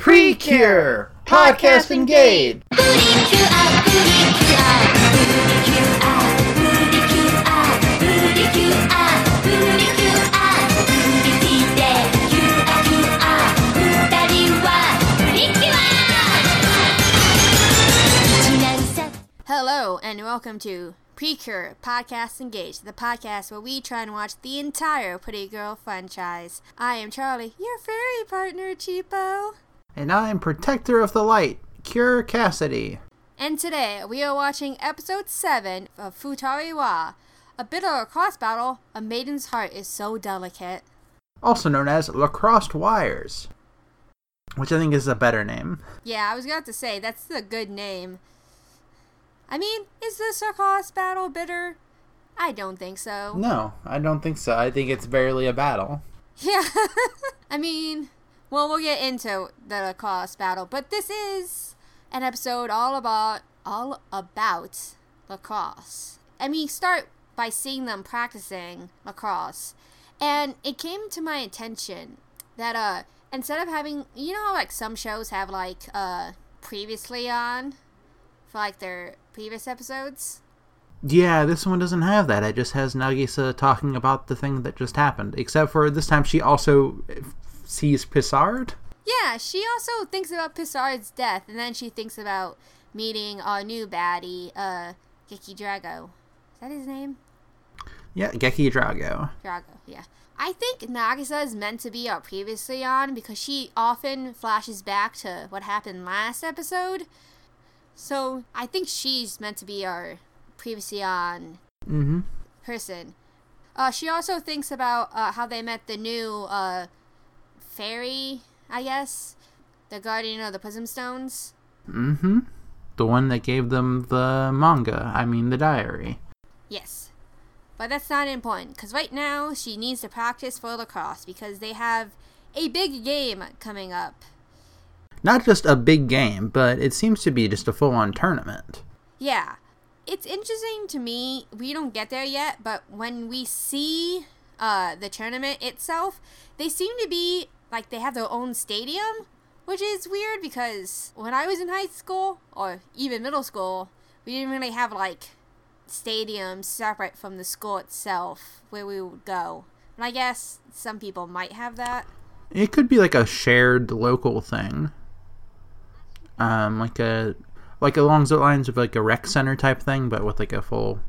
Precure Podcast Engage. Hello and welcome to Precure Podcast Engage, the podcast where we try and watch the entire Pretty Cure franchise. I am Charlie, your fairy partner, Cheapo. And I'm Protector of the Light, Cure Cassidy. And today we are watching episode 7 of Futari Wa. A bit of a cross battle, a maiden's heart is so delicate. Also known as Lacrosse Wires, which I think is a better name. Yeah, I was going to say, that's a good name. I mean, is this a cross battle bitter? I don't think so. No, I don't think so. I think it's barely a battle. Yeah. I mean, well, we'll get into the lacrosse battle, but this is an episode all about all about lacrosse. And we start by seeing them practicing lacrosse, and it came to my attention that uh instead of having you know how like some shows have like uh previously on for like their previous episodes. Yeah, this one doesn't have that. It just has Nagisa talking about the thing that just happened. Except for this time, she also sees Pisard. Yeah, she also thinks about Pisard's death, and then she thinks about meeting our new baddie, uh, Geki Drago. Is that his name? Yeah, Geki Drago. Drago, yeah. I think Nagisa is meant to be our previously on because she often flashes back to what happened last episode. So I think she's meant to be our previously on Mm-hmm. person. Uh, she also thinks about uh, how they met the new uh, fairy, I guess, the guardian of the Prism Stones. Mm-hmm. The one that gave them the manga. I mean, the diary. Yes. But that's not important, because right now she needs to practice for lacrosse because they have a big game coming up. Not just a big game, but it seems to be just a full-on tournament. Yeah. It's interesting to me, we don't get there yet, but when we see uh, the tournament itself, they seem to be like they have their own stadium, which is weird because when I was in high school or even middle school, we didn't really have like stadiums separate from the school itself where we would go. And I guess some people might have that. It could be like a shared local thing. Um, like a like along the lines of like a rec center type thing, but with like a full,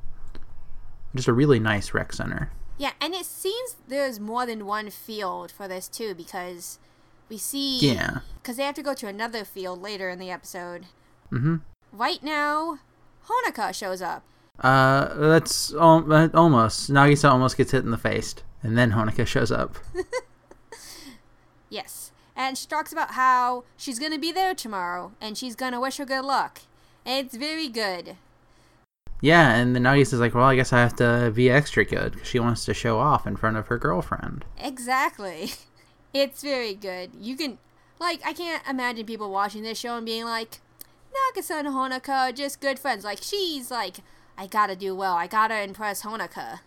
just a really nice rec center. Yeah, and it seems there's more than one field for this too because we see Yeah. because they have to go to another field later in the episode. Mm-hmm. Right now, Honoka shows up. Uh, that's al- almost Nagisa almost gets hit in the face, and then Honoka shows up. Yes. And she talks about how she's going to be there tomorrow and she's going to wish her good luck. And it's very good. Yeah, and then Nagisa's like, "Well, I guess I have to be extra good because she wants to show off in front of her girlfriend." Exactly. It's very good. You can, like, I can't imagine people watching this show and being like, Nagisa and Honoka are just good friends. Like, she's like, I gotta do well. I gotta impress Honoka.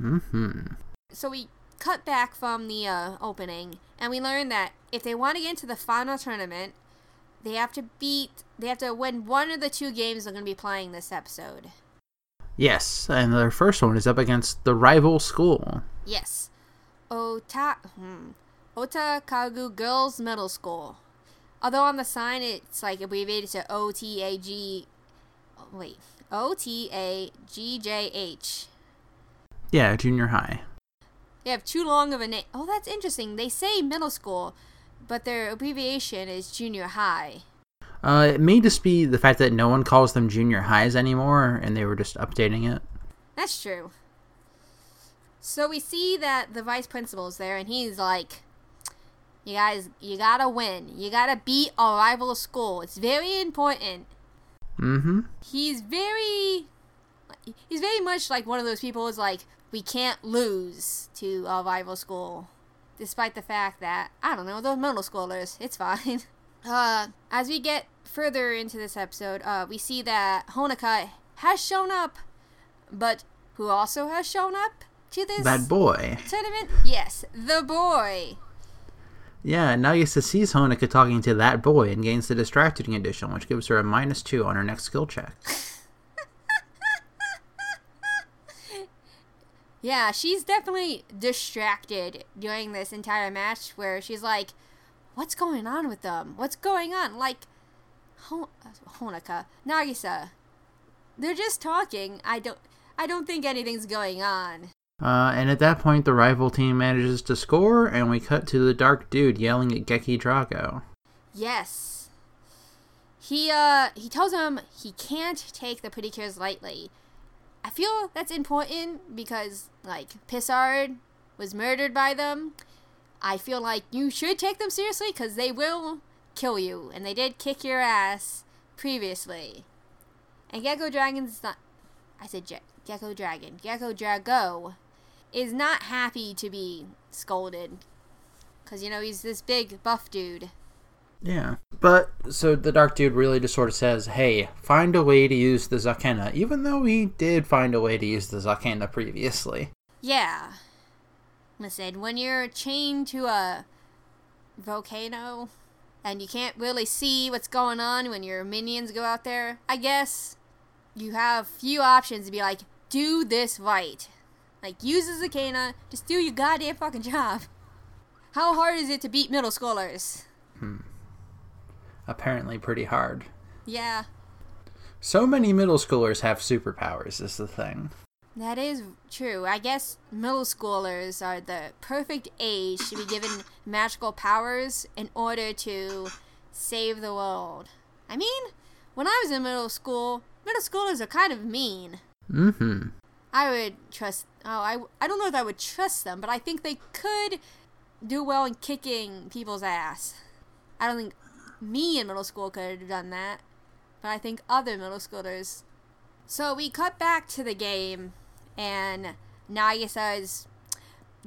Mm-hmm. So we cut back from the uh, opening, and we learn that if they want to get into the final tournament, they have to beat, they have to win one of the two games they're going to be playing this episode. Yes, and their first one is up against the rival school. Yes, Ota, hmm, Otakagu Girls Middle School. Although on the sign it's like abbreviated to O T A G, wait, O T A G J H. Yeah, junior high. They have too long of a name. Oh, that's interesting. They say middle school, but their abbreviation is junior high. Uh, it may just be the fact that no one calls them junior highs anymore, and they were just updating it. That's true. So we see that the vice principal's there, and he's like, "You guys, you gotta win. You gotta beat our rival school. It's very important." Mm-hmm. He's very, he's very much like one of those people who's like, "We can't lose to our rival school." Despite the fact that, I don't know, they're middle schoolers. It's fine. Uh, as we get further into this episode, uh, we see that Honoka has shown up, but who also has shown up to this That boy. tournament? Yes, the boy. Yeah, Nagisa sees Honoka talking to that boy and gains the distracted condition, which gives her a minus two on her next skill check. Yeah, she's definitely distracted during this entire match where she's like, What's going on with them? What's going on? Like, Ho- Honoka, Nagisa, they're just talking. I don't, I don't think anything's going on. Uh, and at that point, the rival team manages to score, and we cut to the dark dude yelling at Geki Drago. Yes. He uh he tells him he can't take the pretty cures lightly. I feel that's important because like Pisard was murdered by them. I feel like you should take them seriously because they will kill you, and they did kick your ass previously. And Gecko Dragon's not. I said Gecko Dragon. Gecko Drago is not happy to be scolded. Because, you know, he's this big buff dude. Yeah. But, so the Dark Dude really just sort of says, hey, find a way to use the Zakena, even though he did find a way to use the Zakena previously. Yeah. I said, when you're chained to a volcano and you can't really see what's going on when your minions go out there, I guess you have few options to be like, do this right. Like, use the Zakena, just do your goddamn fucking job. How hard is it to beat middle schoolers? Hmm. Apparently, pretty hard. Yeah, So many middle schoolers have superpowers, is the thing. That is true. I guess middle schoolers are the perfect age to be given magical powers in order to save the world. I mean, when I was in middle school, middle schoolers are kind of mean. Mm hmm. I would trust. Oh, I, I don't know if I would trust them, but I think they could do well in kicking people's ass. I don't think me in middle school could have done that, but I think other middle schoolers. So we cut back to the game, and Nagisa is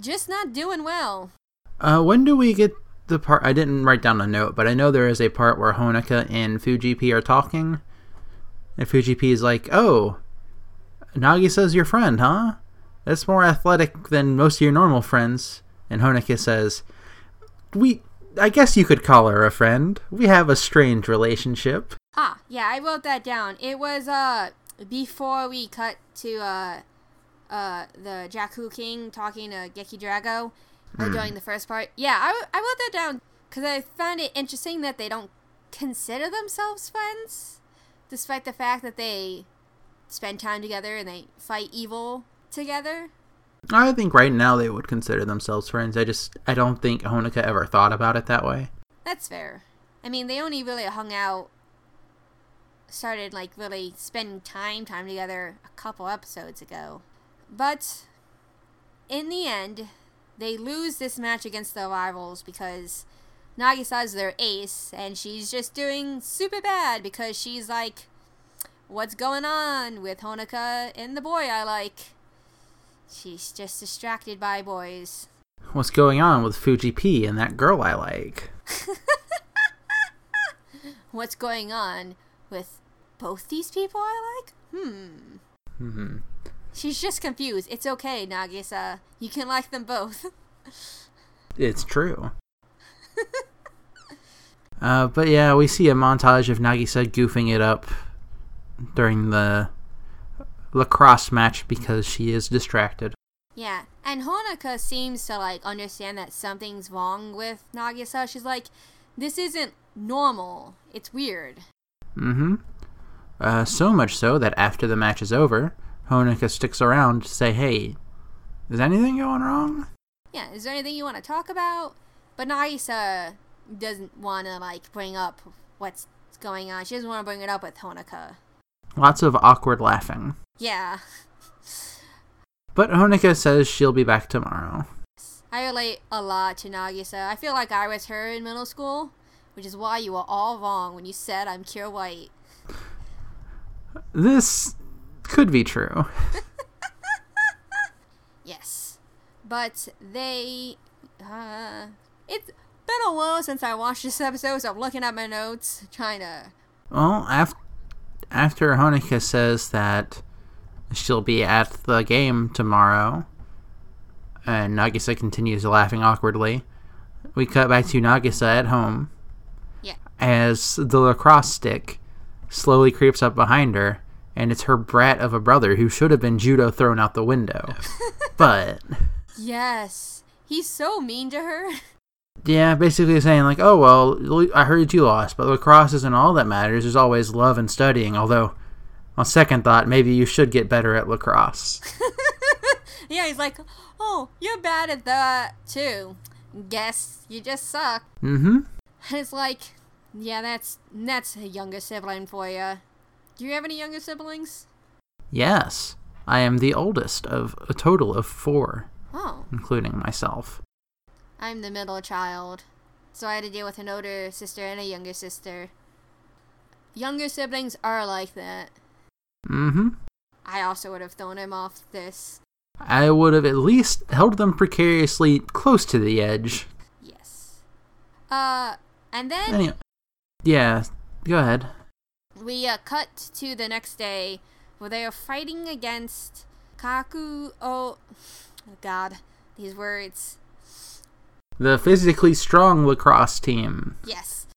just not doing well. Uh, when do we get the part? I didn't write down a note, but I know there is a part where Honoka and Fujipi are talking. And Fujipi is like, oh, Nagisa's your friend, huh? That's more athletic than most of your normal friends. And Honoka says, we. I guess you could call her a friend. We have a strange relationship. Ah, yeah, I wrote that down. It was uh before we cut to uh uh the Jaaku King talking to Geki Drago or during the first part. Yeah, I, I wrote that down because I found it interesting that they don't consider themselves friends, despite the fact that they spend time together and they fight evil together. I think right now they would consider themselves friends. I just I don't think Honoka ever thought about it that way. That's fair. I mean, they only really hung out, started like really spending time time together a couple episodes ago. But in the end, they lose this match against the rivals because Nagisa's their ace, and she's just doing super bad because she's like, "What's going on with Honoka and the boy I like?" She's just distracted by boys. What's going on with Fuji P and that girl I like? What's going on with both these people I like? Hmm. hmm She's just confused. It's okay, Nagisa. You can like them both. It's true. uh, but yeah, we see a montage of Nagisa goofing it up during the lacrosse match because she is distracted. yeah, and Honoka seems to like understand that something's wrong with Nagisa. She's like, "This isn't normal. It's weird." Mm-hmm. Uh, so much so that after the match is over, Honoka sticks around to say, "Hey, is anything going wrong?" Yeah, is there anything you want to talk about? But Nagisa doesn't want to like bring up what's going on. She doesn't want to bring it up with Honoka. Lots of awkward laughing. Yeah, But Honoka says she'll be back tomorrow. I relate a lot to Nagisa. I feel like I was her in middle school, which is why you were all wrong when you said I'm Cure White. This could be true. Yes. But they. Uh, it's been a while since I watched this episode, so I'm looking at my notes, trying to. Well, af- after Honoka says that she'll be at the game tomorrow, and Nagisa continues laughing awkwardly, we cut back to Nagisa at home Yeah. as the lacrosse stick slowly creeps up behind her, and it's her brat of a brother who should have been judo thrown out the window. but Yes. He's so mean to her. yeah, basically saying like, "Oh well, I heard you lost, but lacrosse isn't all that matters. There's always love and studying. Although, on second thought, maybe you should get better at lacrosse." yeah, he's like, oh, you're bad at that too. Guess you just suck. mm-hmm. And it's like, yeah, that's that's a younger sibling for you. Do you have any younger siblings? Yes, I am the oldest of a total of four, Oh, including myself. I'm the middle child, so I had to deal with an older sister and a younger sister. Younger siblings are like that. Mm-hmm. I also would have thrown him off this. I would have at least held them precariously close to the edge. Yes. Uh, and then Anyway, yeah, go ahead. We uh, cut to the next day where they are fighting against Kaku. Oh, God, these words. The physically strong lacrosse team. Yes.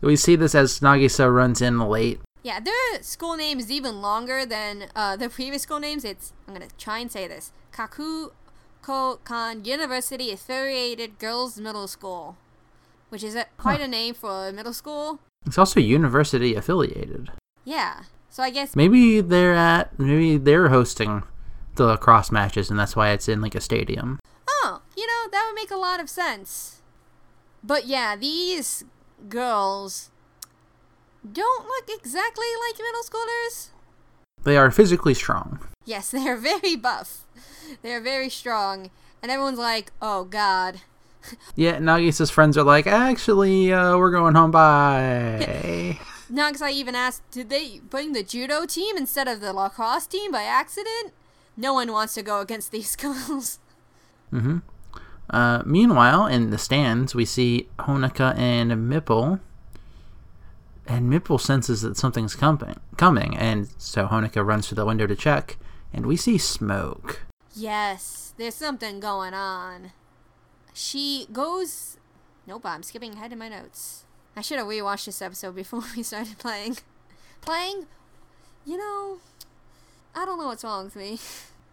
We see this as Nagisa runs in late. Yeah, their school name is even longer than uh, the previous school names. It's I'm gonna try and say this: Kakukokan University Affiliated Girls Middle School, which is a, quite a name for a middle school. It's also university affiliated. Yeah, so I guess Maybe they're at maybe they're hosting the lacrosse matches and that's why it's in like a stadium. oh, you know that would make a lot of sense. But yeah, these girls don't look exactly like middle schoolers. They are physically strong. Yes, they're very buff. They're very strong, and everyone's like, "Oh God." Yeah, Nagisa's friends are like, actually, uh, we're going home. Bye. I even asked, did they bring the judo team instead of the lacrosse team by accident? No one wants to go against these girls. hmm Uh, meanwhile, in the stands, we see Honoka and Mipple. And Mipple senses that something's coming, coming, and so Honoka runs to the window to check, and we see smoke. Yes, there's something going on. She goes. Nope, I'm skipping ahead in my notes. I should have rewatched this episode before we started playing. Playing? You know, I don't know what's wrong with me.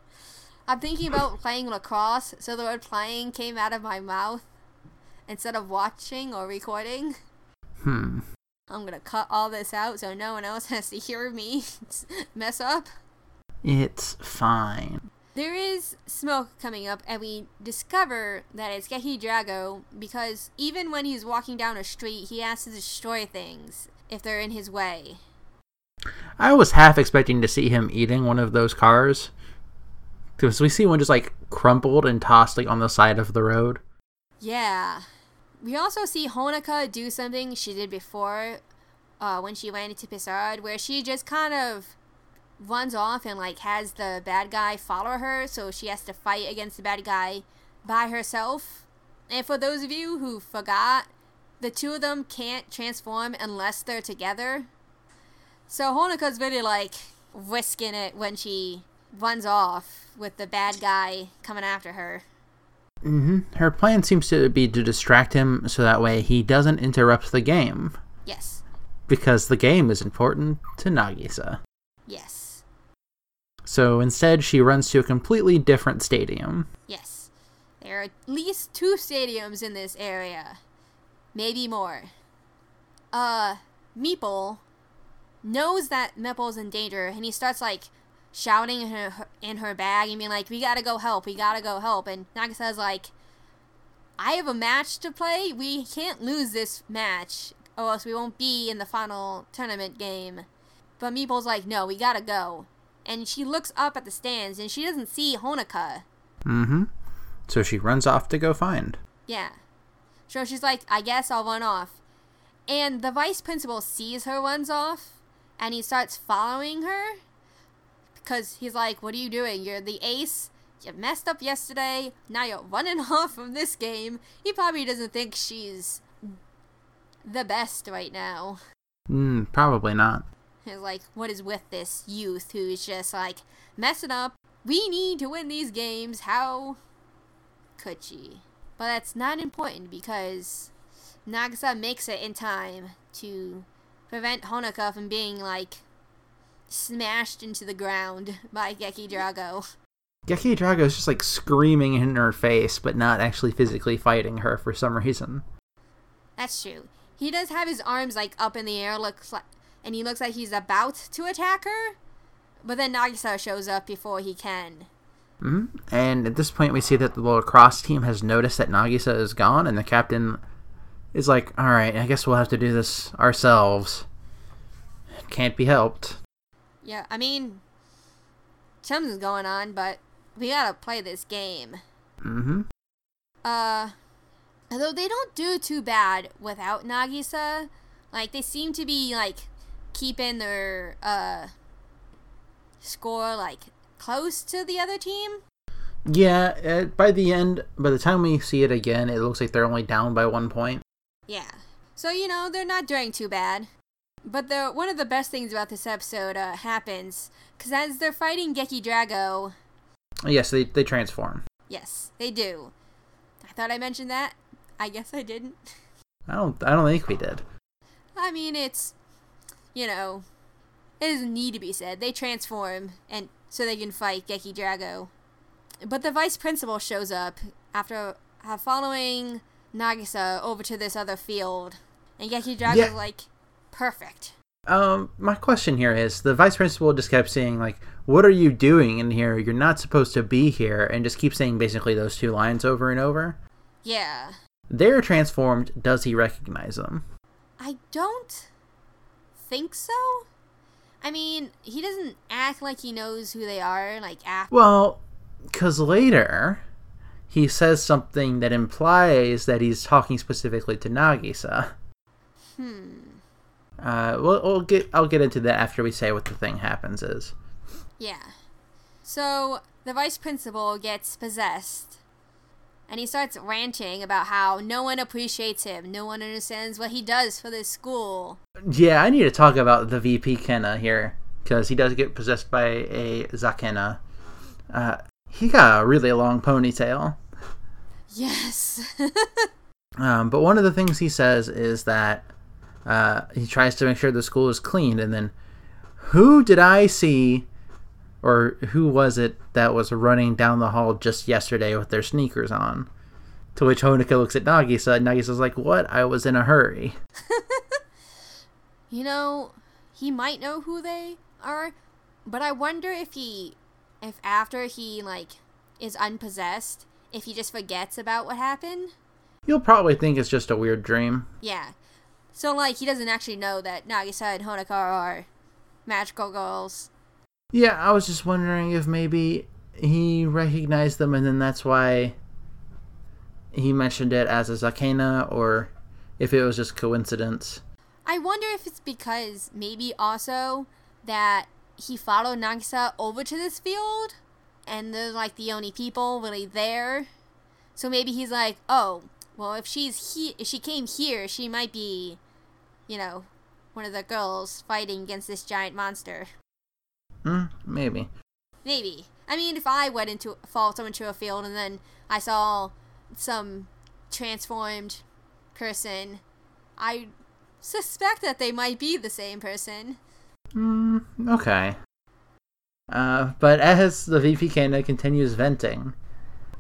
I'm thinking about playing lacrosse, so the word playing came out of my mouth instead of watching or recording. Hmm. I'm gonna cut all this out so no one else has to hear me mess up. It's fine. There is smoke coming up, and we discover that it's Geki Drago because even when he's walking down a street, he has to destroy things if they're in his way. I was half expecting to see him eating one of those cars. Because we see one just like crumpled and tossed like on the side of the road. Yeah. We also see Honoka do something she did before uh, when she went into Pisard, where she just kind of runs off and like has the bad guy follow her, so she has to fight against the bad guy by herself. And for those of you who forgot, the two of them can't transform unless they're together. So Honoka's really like risking it when she runs off with the bad guy coming after her. hmm Her plan seems to be to distract him so that way he doesn't interrupt the game. Yes. Because the game is important to Nagisa. Yes. So instead, she runs to a completely different stadium. Yes. There are at least two stadiums in this area. Maybe more. Uh, Mepple knows that Mipple's in danger, and he starts, like, shouting in her, in her bag and being like, We gotta go help, we gotta go help. And Nagisa's like, I have a match to play. We can't lose this match, or else we won't be in the final tournament game. But Mepple's like, No, we gotta go. And she looks up at the stands, and she doesn't see Honoka. Mm-hmm. So she runs off to go find. Yeah. So she's like, I guess I'll run off. And the vice principal sees her runs off and he starts following her because he's like, What are you doing? You're the ace. You messed up yesterday. Now you're running off from this game. He probably doesn't think she's the best right now. Mm, probably not. He's like, What is with this youth who's just like messing up? We need to win these games. How could she? But that's not important because Nagisa makes it in time to prevent Honoka from being like smashed into the ground by Geki Drago. Geki Drago is just like screaming in her face, but not actually physically fighting her for some reason. That's true. He does have his arms like up in the air, looks like, and he looks like he's about to attack her. But then Nagisa shows up before he can. Mm-hmm. And at this point, we see that the lacrosse team has noticed that Nagisa is gone, and the captain is like, "All right, I guess we'll have to do this ourselves. Can't be helped." Yeah, I mean, something's going on, but we gotta play this game. Mm-hmm. Uh, although they don't do too bad without Nagisa, like they seem to be like keeping their uh score like close to the other team. Yeah. Uh, by the end, by the time we see it again, it looks like they're only down by one point. Yeah. So you know they're not doing too bad. But the one of the best things about this episode uh, happens because as they're fighting Geki Drago, Yes, they they transform. yes, they do. I thought I mentioned that. I guess I didn't. I don't. I don't think we did. I mean, it's, you know, it doesn't need to be said. They transform, and so they can fight Geki Drago. But the vice principal shows up after uh, following Nagisa over to this other field, and Geki Drago's Yeah. like, perfect. Um, my question here is: the vice principal just kept saying like, "What are you doing in here? You're not supposed to be here," and just keep saying basically those two lines over and over. Yeah. They're transformed. Does he recognize them? I don't think so. I mean, he doesn't act like he knows who they are, like, after. Well, because later he says something that implies that he's talking specifically to Nagisa. Hmm. Uh, we'll, we'll get. I'll get into that after we say what the thing happens is. Yeah. So the vice principal gets possessed. And he starts ranting about how no one appreciates him, no one understands what he does for this school. Yeah, I need to talk about the VP Kenna here because he does get possessed by a Zakena. Uh, he got a really long ponytail. Yes. Um, but one of the things he says is that uh, he tries to make sure the school is cleaned, and then who did I see, or who was it that was running down the hall just yesterday with their sneakers on? To which Honoka looks at Nagisa, and Nagisa's like, "What? I was in a hurry." you know, he might know who they are, but I wonder if he if after he like is unpossessed, if he just forgets about what happened. You'll probably think it's just a weird dream. Yeah. So like he doesn't actually know that Nagisa and Honoka are magical girls. Yeah, I was just wondering if maybe he recognized them, and then that's why he mentioned it as a Zakena, or if it was just coincidence. I wonder if it's because maybe also that he followed Nagisa over to this field and they're like the only people really there. So maybe he's like, "Oh, well if she's he if she came here, she might be, you know, one of the girls fighting against this giant monster." Hmm, maybe. Maybe. I mean, if I went into followed someone to a field and then I saw some transformed person, I suspect that they might be the same person. Hmm, okay. Uh, but as the VP Kenna continues venting,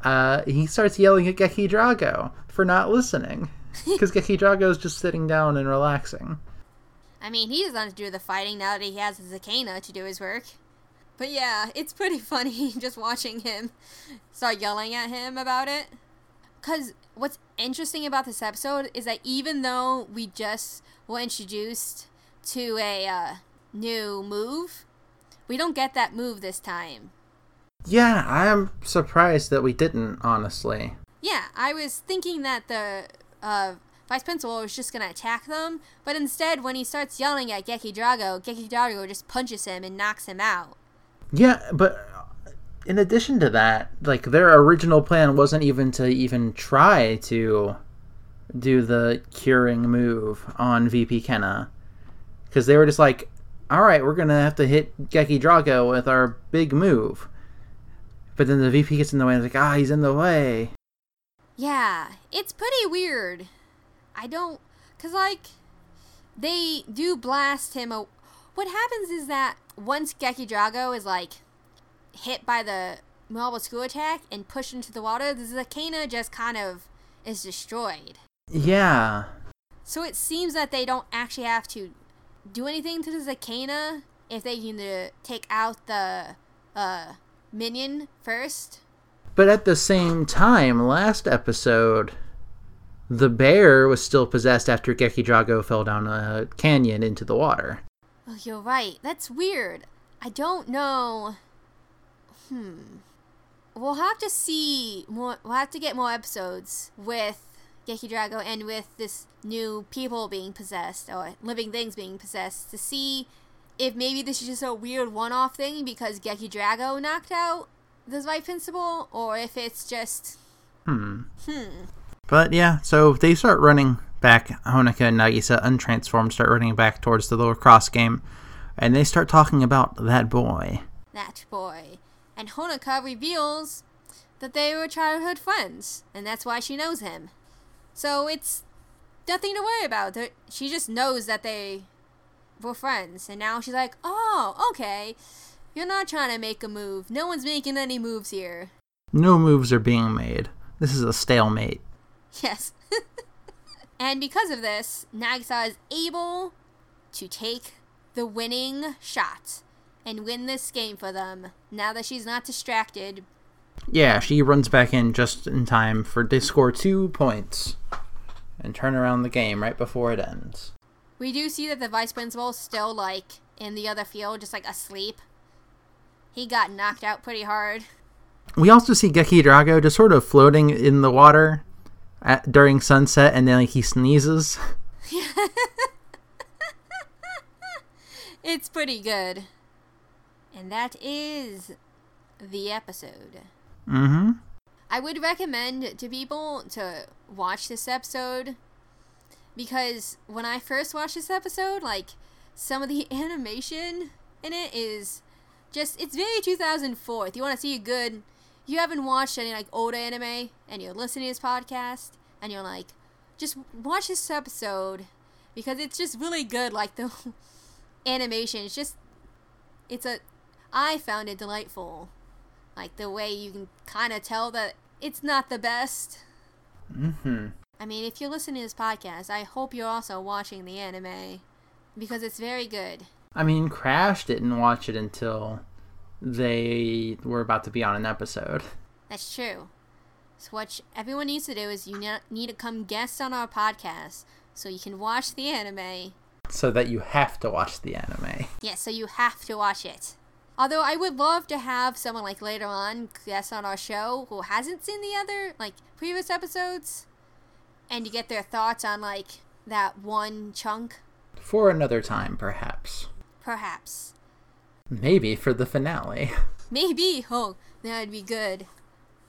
uh, he starts yelling at Geki Drago for not listening. Because Geki Drago is just sitting down and relaxing. I mean, he doesn't have to do the fighting now that he has a Zakena to do his work. But yeah, it's pretty funny just watching him start yelling at him about it. Because what's interesting about this episode is that even though we just were introduced to a uh, new move, we don't get that move this time. Yeah, I'm surprised that we didn't, honestly. Yeah, I was thinking that the uh, vice principal was just gonna attack them, but instead, when he starts yelling at Geki Drago, Geki Drago just punches him and knocks him out. Yeah, but in addition to that, like their original plan wasn't even to even try to do the curing move on VP Kenna. Because they were just like, alright, we're gonna have to hit Geki Drago with our big move. But then the VP gets in the way and is like, ah, he's in the way. Yeah, it's pretty weird. I don't, cause like, they do blast him. A- what happens is that once Geki Drago is like hit by the marble screw attack and pushed into the water, the Zakena just kind of is destroyed. Yeah. So it seems that they don't actually have to do anything to the Zakena if they can uh, take out the uh, minion first. But at the same time, last episode, the bear was still possessed after Geki Drago fell down a canyon into the water. Oh, you're right. That's weird. I don't know. Hmm. We'll have to see more. We'll have to get more episodes with Geki Drago and with this new people being possessed or living things being possessed to see if maybe this is just a weird one-off thing because Geki Drago knocked out the Vice Principal, or if it's just Hmm. hmm. But yeah, so they start running back. Honoka and Nagisa, untransformed, start running back towards the lacrosse game. And they start talking about that boy. that boy. And Honoka reveals that they were childhood friends, and that's why she knows him. So it's nothing to worry about. She just knows that they were friends, and now she's like, oh, okay. You're not trying to make a move. No one's making any moves here. No moves are being made. This is a stalemate. Yes. and because of this, Nagisa is able to take the winning shot and win this game for them now that she's not distracted Yeah, she runs back in just in time for to score two points and turn around the game right before it ends. We do see that the vice principal is still like in the other field, just like asleep. He got knocked out pretty hard. We also see Geki Drago just sort of floating in the water at, during sunset, and then like he sneezes. It's pretty good. And that is the episode. Mm-hmm. I would recommend to people to watch this episode because when I first watched this episode, like some of the animation in it is just it's very 2004. If you want to see a good, you haven't watched any like old anime and you're listening to this podcast and you're like, just watch this episode because it's just really good. Like the animation, it's just it's a I found it delightful like the way you can kind of tell that it's not the best. Mm-hmm. I mean, if you're listening to this podcast, I hope you're also watching the anime because it's very good. I mean, Crash didn't watch it until they were about to be on an episode. That's true. So what everyone needs to do is you ne- need to come guest on our podcast so you can watch the anime. So that you have to watch the anime. Yeah, so you have to watch it. Although I would love to have someone like later on guest on our show who hasn't seen the other like previous episodes and to get their thoughts on like that one chunk For another time, perhaps. perhaps. Maybe for the finale. Maybe. Oh, that'd be good.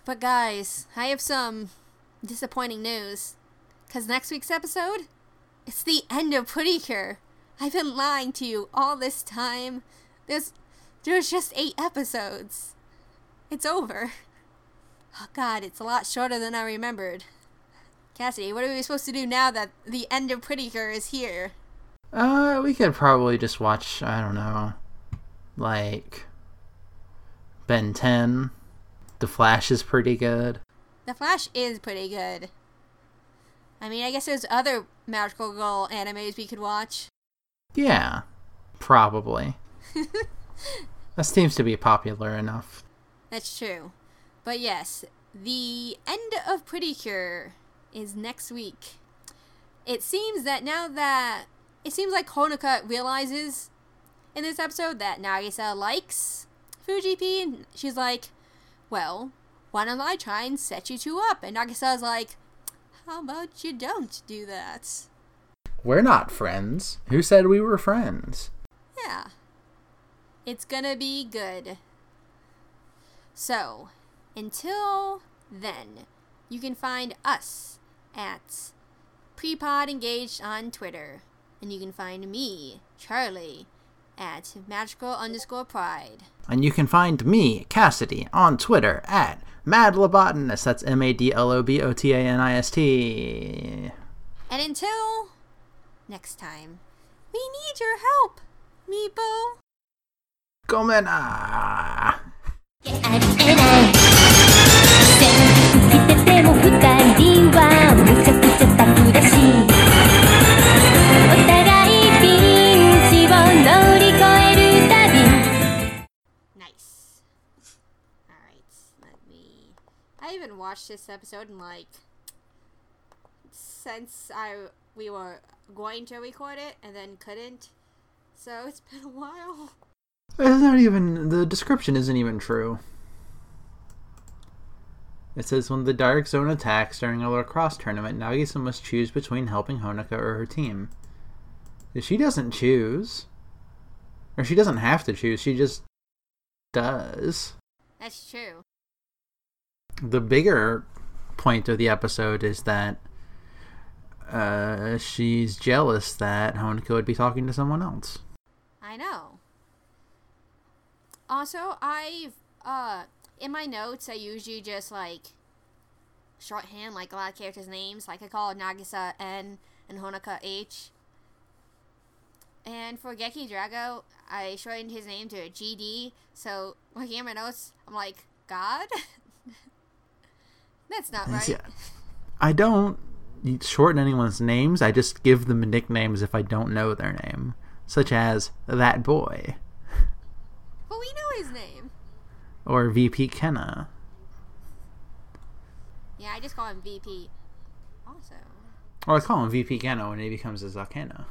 But guys, I have some disappointing news. Cause next week's episode, it's the end of Pretty Cure. I've been lying to you all this time. There's, there's just eight episodes. It's over. Oh God, it's a lot shorter than I remembered. Cassidy, what are we supposed to do now that the end of Pretty Cure is here? Uh, we could probably just watch, I don't know, like Ben 10. The Flash is pretty good. The Flash is pretty good. I mean, I guess there's other magical girl animes we could watch. Yeah, probably. that seems to be popular enough. That's true. But yes, the end of Pretty Cure is next week. It seems that now that it seems like Honoka realizes in this episode that Nagisa likes Fuji and she's like, "Well, why don't I try and set you two up?" And Nagisa's like, "How about you don't do that?" We're not friends. Who said we were friends? Yeah. It's gonna be good. So, until then, you can find us at Prepod Engaged on Twitter. And you can find me, Charlie, at magical underscore pride. And you can find me, Cassidy, on Twitter at madlobotanist. That's M A D L O B O T A N I S T. And until next time, we need your help, Meepo. Gomena! Watched this episode and like. since I we were going to record it and then couldn't. So it's been a while. It's not even. The description isn't even true. It says when the Dark Zone attacks during a lacrosse tournament, Nagisa must choose between helping Honoka or her team. She doesn't choose. Or she doesn't have to choose, she just does. That's true. The bigger point of the episode is that uh, she's jealous that Honoka would be talking to someone else. I know. Also, I've uh in my notes I usually just like shorthand like a lot of characters' names. Like I call Nagisa N and Honoka H. And for Geki Drago, I shortened his name to GD. So looking at my notes, I'm like, God? That's not right. Yeah. I don't shorten anyone's names. I just give them nicknames if I don't know their name, such as that boy But we know his name. or VP Kenna. Yeah, I just call him VP. Also. Or I call him VP Kenna when he becomes a Zakena.